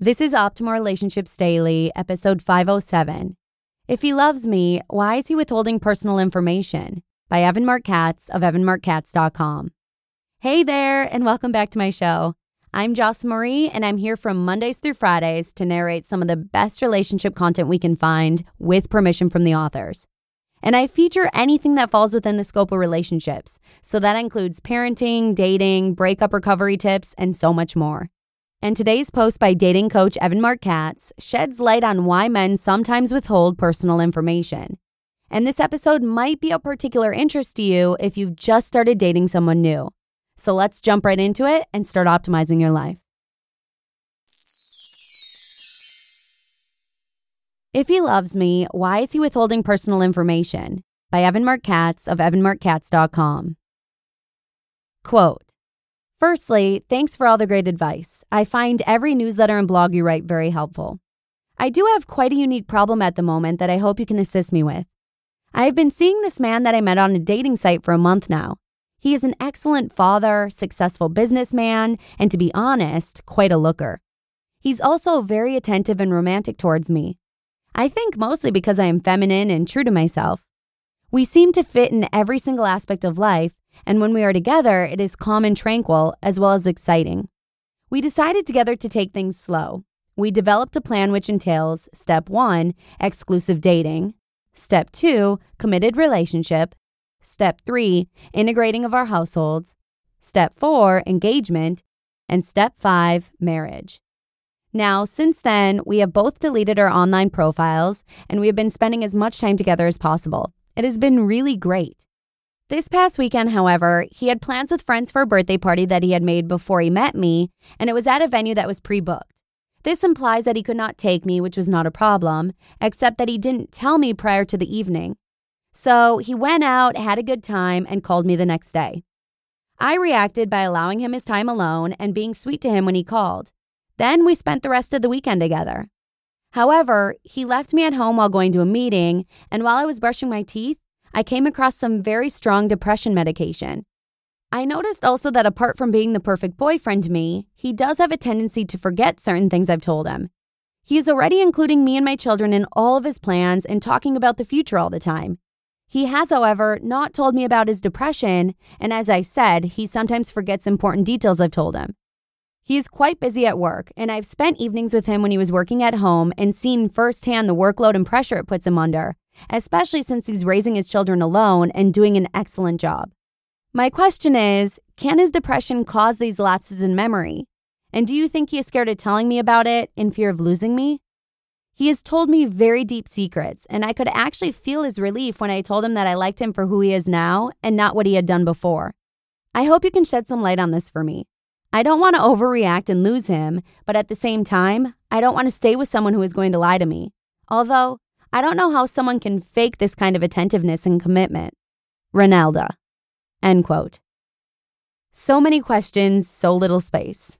This is Optimal Relationships Daily, episode 507. If he loves me, why is he withholding personal information? By Evan Marc Katz of evanmarckatz.com. Hey there, and welcome back to my show. I'm Joss Marie, and I'm here from Mondays through Fridays to narrate some of the best relationship content we can find with permission from the authors. And I feature anything that falls within the scope of relationships. So that includes parenting, dating, breakup recovery tips, and so much more. And today's post by dating coach Evan Marc Katz sheds light on why men sometimes withhold personal information. And this episode might be of particular interest to you if you've just started dating someone new. So let's jump right into it and start optimizing your life. If he loves me, why is he withholding personal information? By Evan Marc Katz of evanmarckatz.com. Quote Firstly, thanks for all the great advice. I find every newsletter and blog you write very helpful. I do have quite a unique problem at the moment that I hope you can assist me with. I have been seeing this man that I met on a dating site for a month now. He is an excellent father, successful businessman, and to be honest, quite a looker. He's also very attentive and romantic towards me. I think mostly because I am feminine and true to myself. We seem to fit in every single aspect of life, and when we are together, it is calm and tranquil, as well as exciting. We decided together to take things slow. We developed a plan which entails step one, exclusive dating, step two, committed relationship, step three, integrating of our households, step four, engagement, and step five, marriage. Now, since then, we have both deleted our online profiles and we have been spending as much time together as possible. It has been really great. This past weekend, however, he had plans with friends for a birthday party that he had made before he met me, and it was at a venue that was pre booked. This implies that he could not take me, which was not a problem, except that he didn't tell me prior to the evening. So he went out, had a good time, and called me the next day. I reacted by allowing him his time alone and being sweet to him when he called. Then we spent the rest of the weekend together. However, he left me at home while going to a meeting, and while I was brushing my teeth, I came across some very strong depression medication. I noticed also that apart from being the perfect boyfriend to me, he does have a tendency to forget certain things I've told him. He is already including me and my children in all of his plans and talking about the future all the time. He has, however, not told me about his depression, and as I said, he sometimes forgets important details I've told him. He is quite busy at work, and I've spent evenings with him when he was working at home and seen firsthand the workload and pressure it puts him under, especially since he's raising his children alone and doing an excellent job. My question is can his depression cause these lapses in memory? And do you think he is scared of telling me about it in fear of losing me? He has told me very deep secrets, and I could actually feel his relief when I told him that I liked him for who he is now and not what he had done before. I hope you can shed some light on this for me. I don't want to overreact and lose him, but at the same time, I don't want to stay with someone who is going to lie to me. Although, I don't know how someone can fake this kind of attentiveness and commitment. Ronaldo. End quote. So many questions, so little space.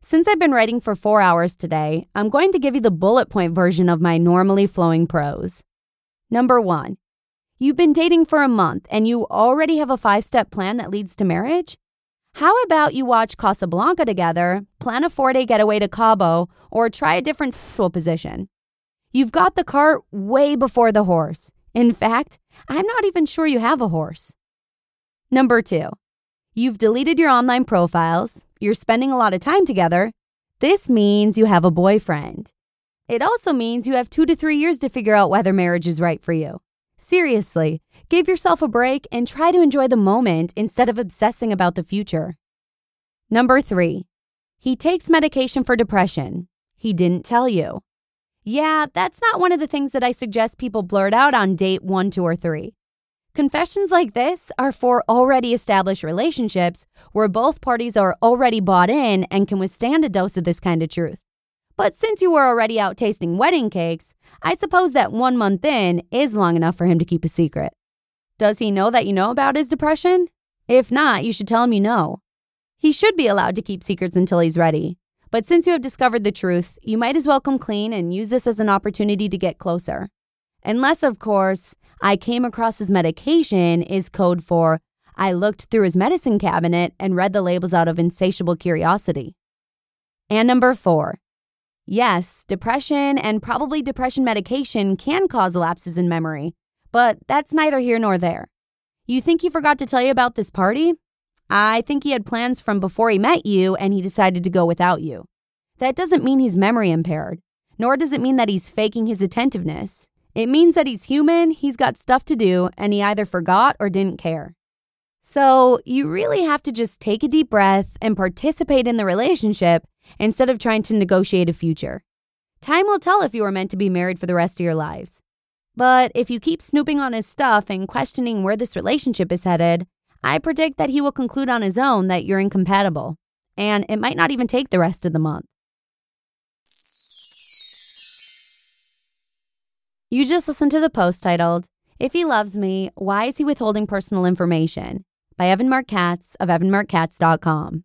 Since I've been writing for four hours today, I'm going to give you the bullet point version of my normally flowing prose. Number one, you've been dating for a month and you already have a five step plan that leads to marriage? How about you watch Casablanca together, plan a four day getaway to Cabo, or try a different sexual position? You've got the cart way before the horse. In fact, I'm not even sure you have a horse. Number two, you've deleted your online profiles, you're spending a lot of time together. This means you have a boyfriend. it also means you have two to three years to figure out whether marriage is right for you. Seriously, give yourself a break and try to enjoy the moment instead of obsessing about the future. Number three, he takes medication for depression. He didn't tell you. Yeah, that's not one of the things that I suggest people blurt out on date one, two, or three. Confessions like this are for already established relationships where both parties are already bought in and can withstand a dose of this kind of truth. But since you were already out tasting wedding cakes, I suppose that one month in is long enough for him to keep a secret. Does he know that you know about his depression? If not, you should tell him you know. He should be allowed to keep secrets until he's ready. But since you have discovered the truth, you might as well come clean and use this as an opportunity to get closer. Unless, of course, I came across his medication is code for I looked through his medicine cabinet and read the labels out of insatiable curiosity. And number four, Yes, depression and probably depression medication can cause lapses in memory, but that's neither here nor there. You think he forgot to tell you about this party? I think he had plans from before he met you and he decided to go without you. That doesn't mean he's memory impaired, nor does it mean that he's faking his attentiveness. It means that he's human, he's got stuff to do, and he either forgot or didn't care. So, you really have to just take a deep breath and participate in the relationship instead of trying to negotiate a future. Time will tell if you are meant to be married for the rest of your lives. But if you keep snooping on his stuff and questioning where this relationship is headed, I predict that he will conclude on his own that you're incompatible, and it might not even take the rest of the month. You just listened to the post titled, If He Loves Me, Why Is He Withholding Personal Information? by Evan Marc Katz of evanmarckatz.com.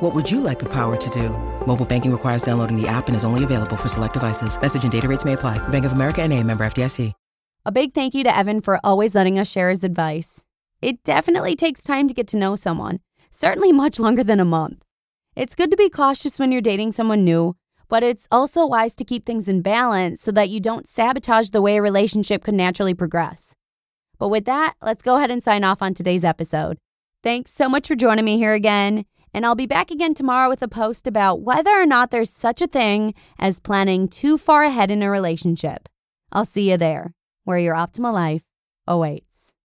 What would you like the power to do? Mobile banking requires downloading the app and is only available for select devices. Message and data rates may apply. Bank of America and a member FDIC. A big thank you to Evan for always letting us share his advice. It definitely takes time to get to know someone, certainly much longer than a month. It's good to be cautious when you're dating someone new, but it's also wise to keep things in balance so that you don't sabotage the way a relationship could naturally progress. But with that, let's go ahead and sign off on today's episode. Thanks so much for joining me here again. And I'll be back again tomorrow with a post about whether or not there's such a thing as planning too far ahead in a relationship. I'll see you there, where your optimal life awaits.